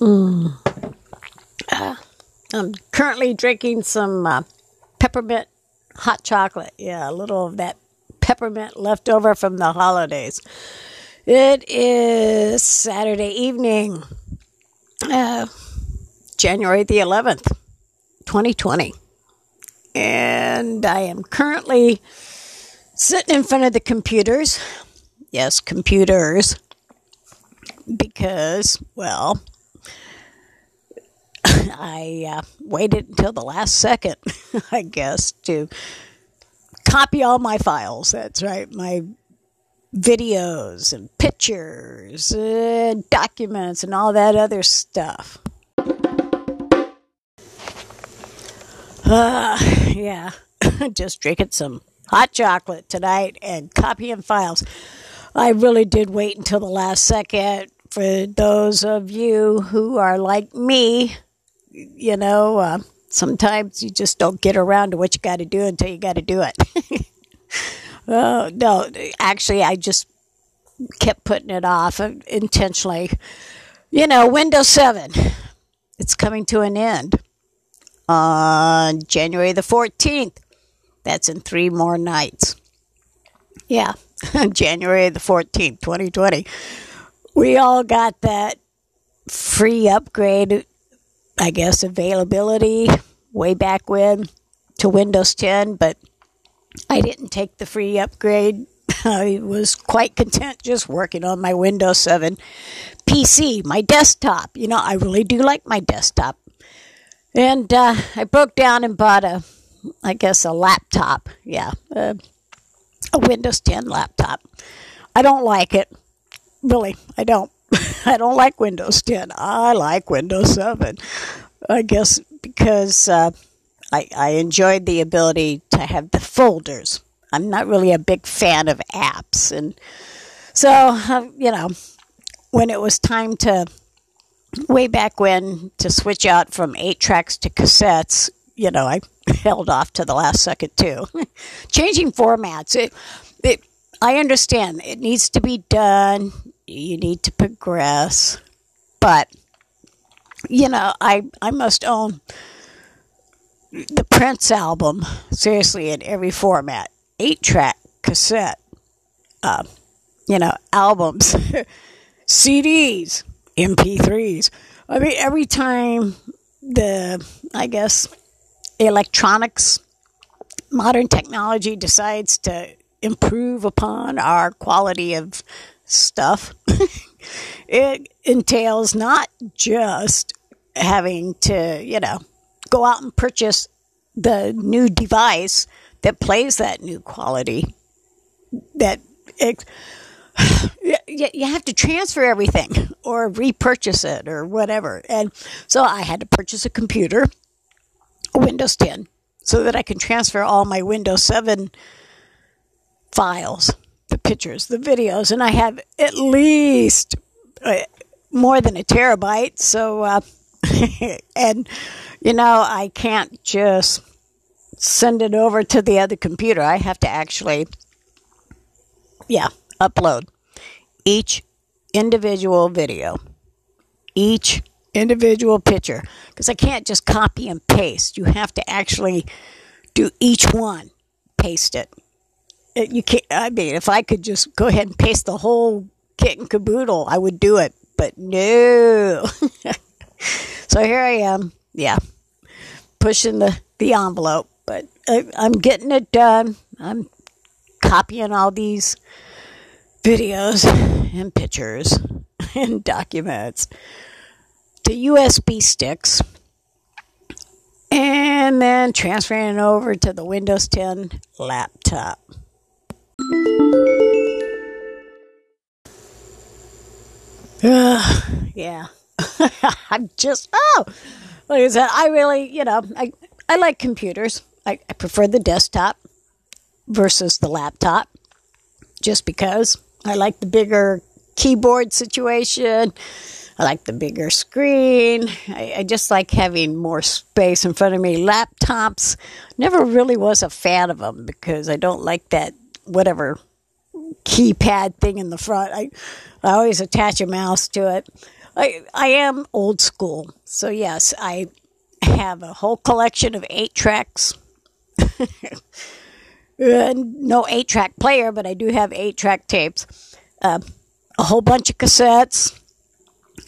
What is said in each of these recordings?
Mm. uh, I'm currently drinking some uh, peppermint hot chocolate. Yeah, a little of that peppermint left over from the holidays. It is Saturday evening, uh, January the 11th, 2020. And I am currently sitting in front of the computers. Yes, computers. Because, well, I uh, waited until the last second, I guess, to copy all my files. That's right, my videos and pictures and documents and all that other stuff. Uh, yeah, just drinking some hot chocolate tonight and copying files. I really did wait until the last second. For those of you who are like me, you know, uh, sometimes you just don't get around to what you got to do until you got to do it. oh, no, actually, I just kept putting it off intentionally. You know, Windows 7, it's coming to an end on January the 14th. That's in three more nights. Yeah, January the 14th, 2020. We all got that free upgrade I guess, availability way back when to Windows 10, but I didn't take the free upgrade. I was quite content just working on my Windows 7 PC, my desktop. You know, I really do like my desktop. And uh, I broke down and bought a, I guess, a laptop. Yeah, uh, a Windows 10 laptop. I don't like it. Really, I don't. I don't like Windows 10. I like Windows 7. I guess because uh, I, I enjoyed the ability to have the folders. I'm not really a big fan of apps. And so, uh, you know, when it was time to, way back when, to switch out from eight tracks to cassettes, you know, I held off to the last second too. Changing formats, it, it, I understand it needs to be done you need to progress. But you know, I I must own the Prince album seriously in every format, eight track, cassette, uh, you know, albums, CDs, MP3s. I mean, every time the I guess electronics, modern technology decides to improve upon our quality of stuff. it entails not just having to, you know, go out and purchase the new device that plays that new quality. That it, you have to transfer everything or repurchase it or whatever. And so I had to purchase a computer, Windows 10, so that I can transfer all my Windows 7 files the pictures, the videos, and I have at least uh, more than a terabyte. So, uh, and you know, I can't just send it over to the other computer. I have to actually, yeah, upload each individual video, each individual picture, because I can't just copy and paste. You have to actually do each one, paste it you can't. I mean, if I could just go ahead and paste the whole kit and caboodle, I would do it. But no. so here I am. Yeah, pushing the the envelope, but I, I'm getting it done. I'm copying all these videos and pictures and documents to USB sticks and then transferring it over to the Windows 10 laptop. Uh, yeah. I'm just, oh, like I said, I really, you know, I, I like computers. I, I prefer the desktop versus the laptop just because I like the bigger keyboard situation. I like the bigger screen. I, I, just like having more space in front of me. Laptops, never really was a fan of them because I don't like that whatever keypad thing in the front. I, I always attach a mouse to it. I, I am old school. So, yes, I have a whole collection of eight tracks. no eight track player, but I do have eight track tapes. Uh, a whole bunch of cassettes.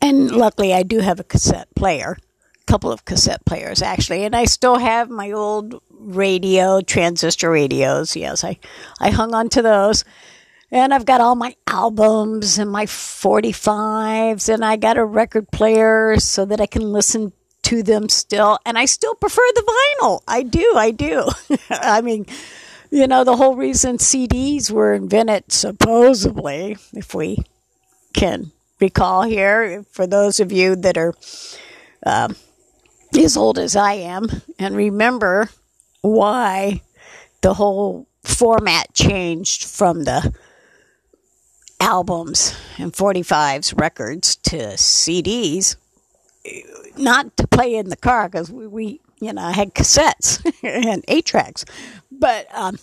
And luckily, I do have a cassette player. A couple of cassette players, actually. And I still have my old radio, transistor radios. Yes, I, I hung on to those. And I've got all my albums and my 45s, and I got a record player so that I can listen to them still. And I still prefer the vinyl. I do, I do. I mean, you know, the whole reason CDs were invented, supposedly, if we can recall here, for those of you that are uh, as old as I am, and remember why the whole format changed from the albums and 45s records to CDs, not to play in the car because we, we, you know, had cassettes and eight tracks, but um,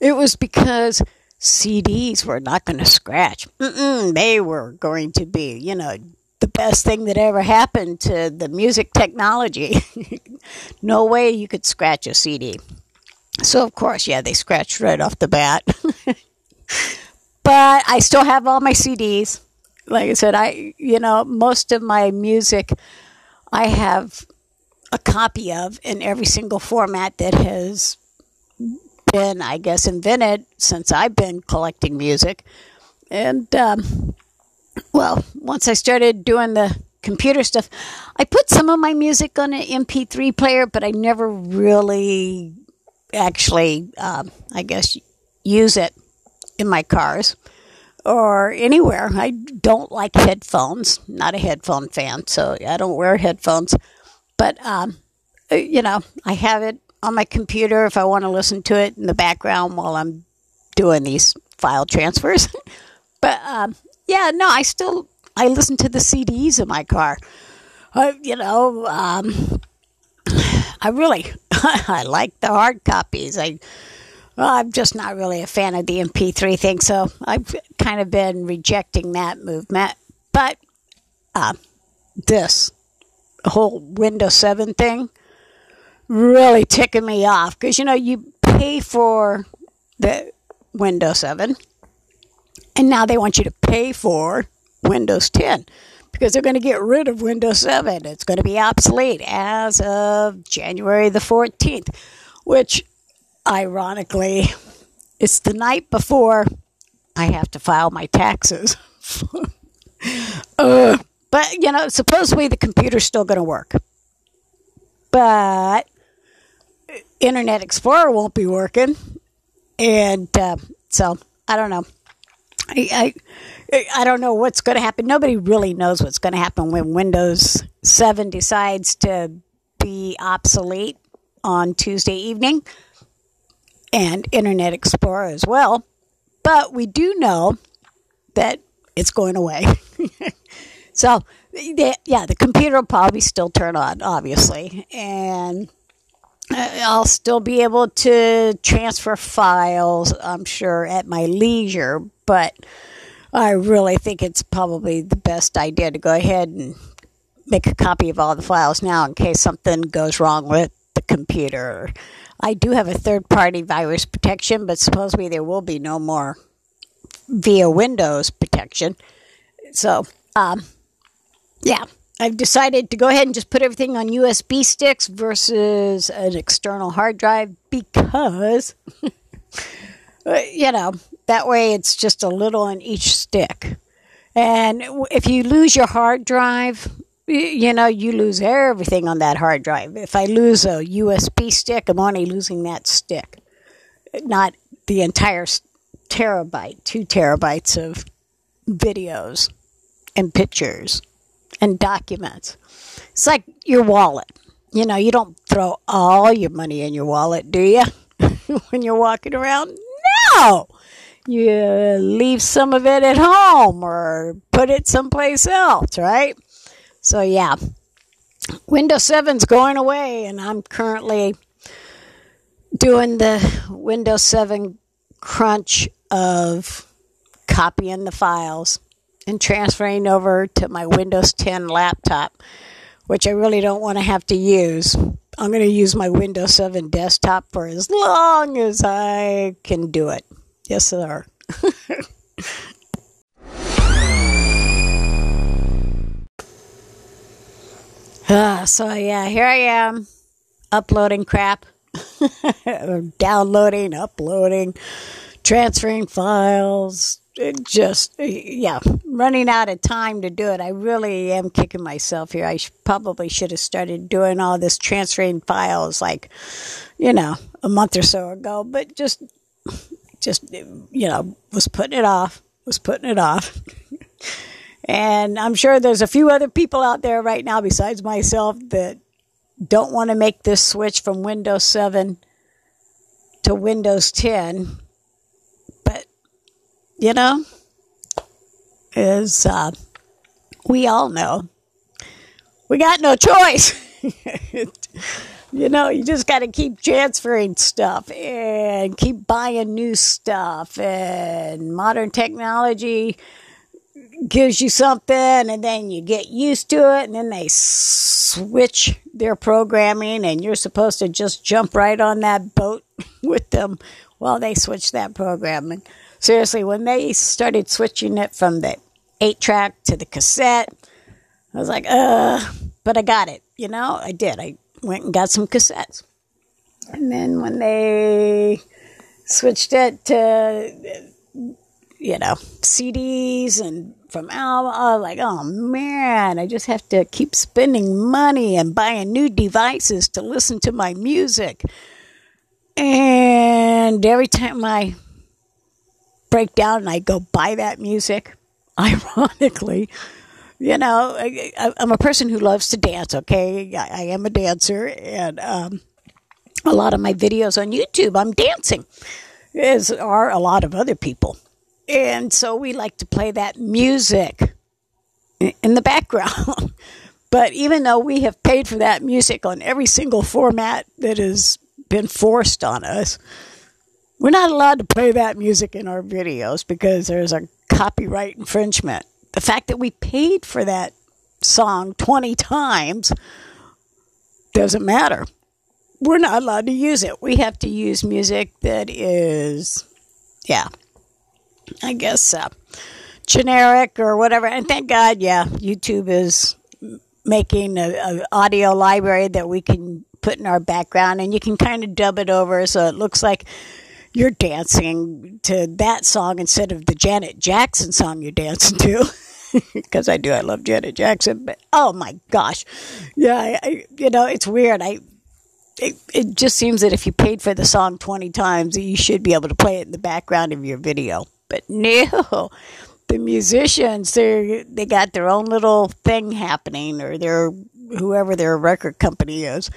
it was because CDs were not going to scratch. Mm-mm, they were going to be, you know, the best thing that ever happened to the music technology. no way you could scratch a CD. So, of course, yeah, they scratched right off the bat. but I still have all my CDs. Like I said, I, you know, most of my music I have a copy of in every single format that has been, I guess, invented since I've been collecting music. And, um, well, once I started doing the computer stuff, I put some of my music on an MP3 player, but I never really actually, um, I guess, use it in my cars or anywhere. I don't like headphones. Not a headphone fan, so I don't wear headphones. But um, uh, you know, I have it on my computer if I want to listen to it in the background while I'm doing these file transfers. but um, yeah, no, I still I listen to the CDs in my car. Uh, you know, um, I really I like the hard copies. I well, I'm just not really a fan of the MP3 thing, so I've kind of been rejecting that movement. But uh, this whole Windows 7 thing really ticking me off because you know you pay for the Windows 7, and now they want you to pay for Windows 10 because they're going to get rid of Windows 7. It's going to be obsolete as of January the 14th, which ironically, it's the night before I have to file my taxes. uh, but, you know, supposedly the computer's still going to work. But Internet Explorer won't be working. And uh, so, I don't know. I, I, I don't know what's going to happen. Nobody really knows what's going to happen when Windows 7 decides to be obsolete on Tuesday evening and Internet Explorer as well. But we do know that it's going away. so, yeah, the computer will probably still turn on, obviously. And I'll still be able to transfer files, I'm sure, at my leisure. But I really think it's probably the best idea to go ahead and make a copy of all the files now in case something goes wrong with the computer I do have a third party virus protection, but supposedly there will be no more via Windows protection. So, um, yeah, I've decided to go ahead and just put everything on USB sticks versus an external hard drive because, you know, that way it's just a little on each stick. And if you lose your hard drive, you know, you lose everything on that hard drive. If I lose a USB stick, I'm only losing that stick, not the entire terabyte, two terabytes of videos and pictures and documents. It's like your wallet. You know, you don't throw all your money in your wallet, do you? when you're walking around? No! You leave some of it at home or put it someplace else, right? So yeah, Windows 7's going away, and I'm currently doing the Windows 7 crunch of copying the files and transferring over to my Windows 10 laptop, which I really don't want to have to use. I'm going to use my Windows 7 desktop for as long as I can do it. Yes, sir. uh, so, yeah, here I am uploading crap, downloading, uploading, transferring files, just yeah running out of time to do it. I really am kicking myself here. I sh- probably should have started doing all this transferring files like you know a month or so ago but just just you know was putting it off was putting it off. And i'm sure there's a few other people out there right now besides myself that don't want to make this switch from windows 7 to windows 10 you know, is uh, we all know we got no choice. you know, you just got to keep transferring stuff and keep buying new stuff. And modern technology gives you something, and then you get used to it, and then they switch their programming, and you're supposed to just jump right on that boat with them while they switched that program. And seriously, when they started switching it from the eight track to the cassette, I was like, uh, but I got it. You know, I did. I went and got some cassettes. And then when they switched it to, you know, CDs and from album, I was like, oh man, I just have to keep spending money and buying new devices to listen to my music. And every time I break down and I go buy that music. Ironically, you know, I, am a person who loves to dance. Okay, I, I am a dancer, and um, a lot of my videos on YouTube, I'm dancing, as are a lot of other people, and so we like to play that music in the background. but even though we have paid for that music on every single format that has been forced on us, we're not allowed to play that music in our videos because there's a copyright infringement. The fact that we paid for that song 20 times doesn't matter. We're not allowed to use it. We have to use music that is, yeah, I guess uh, generic or whatever. And thank God, yeah, YouTube is making an audio library that we can put in our background and you can kind of dub it over so it looks like you're dancing to that song instead of the Janet Jackson song you're dancing to. Because I do, I love Janet Jackson. But oh my gosh, yeah, I, I, you know it's weird. I it, it just seems that if you paid for the song 20 times, you should be able to play it in the background of your video. But no, the musicians, they they got their own little thing happening, or their whoever their record company is.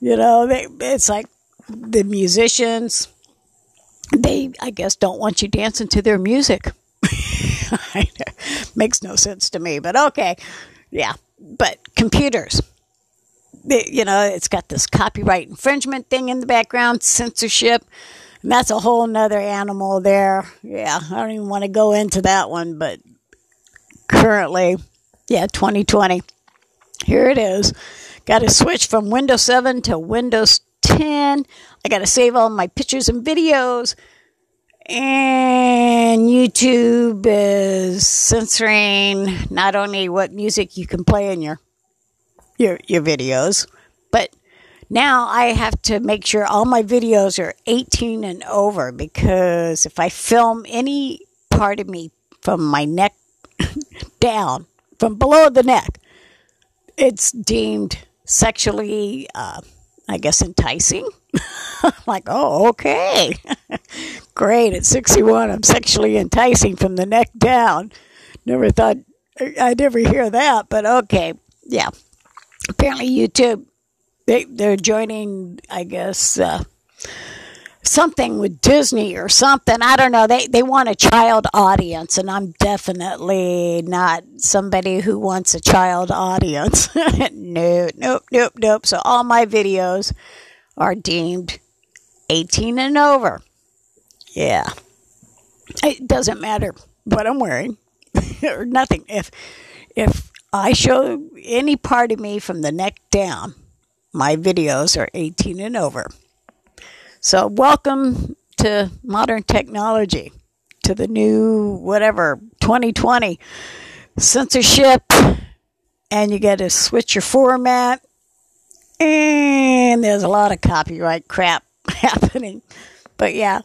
You know, it's like the musicians they, I guess, don't want you dancing to their music. Makes no sense to me, but okay. Yeah. But computers, they, you know, it's got this copyright infringement thing in the background, censorship. And that's a whole nother animal there. Yeah, I don't even want to go into that one, but currently, yeah, 2020. Here it is. Got to switch from Windows 7 to Windows 10. I got to save all my pictures and videos. And YouTube is censoring not only what music you can play in your your your videos, but now I have to make sure all my videos are 18 and over because if I film any part of me from my neck down, from below the neck, it's deemed sexually uh, I guess, enticing. like, oh, okay. Great. At 61, I'm sexually enticing from the neck down. Never thought I'd ever hear that, but okay. Yeah. Apparently, YouTube, they, they're joining, I guess, uh, something with Disney or something. I don't know. They they want a child audience, and I'm definitely not somebody who wants a child audience. no, nope, nope, nope. So all my videos are deemed 18 and over. Yeah. It doesn't matter. what I'm wearing or nothing. If if I show any part of me from the neck down, my videos are 18 and over. So welcome to modern technology, to the new whatever 2020 censorship, and you got to switch your format, and there's a lot of copyright crap happening. But yeah,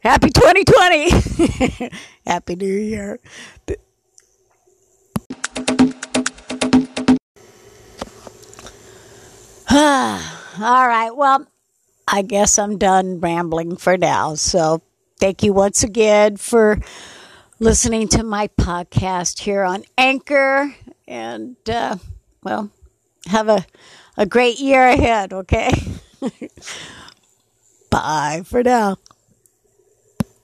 happy 2020, happy New Year. All right, well, I guess I'm done rambling for now. So thank you once again for listening to my podcast here on Anchor. And, uh, well, have a, a great year ahead, okay? Bye for now.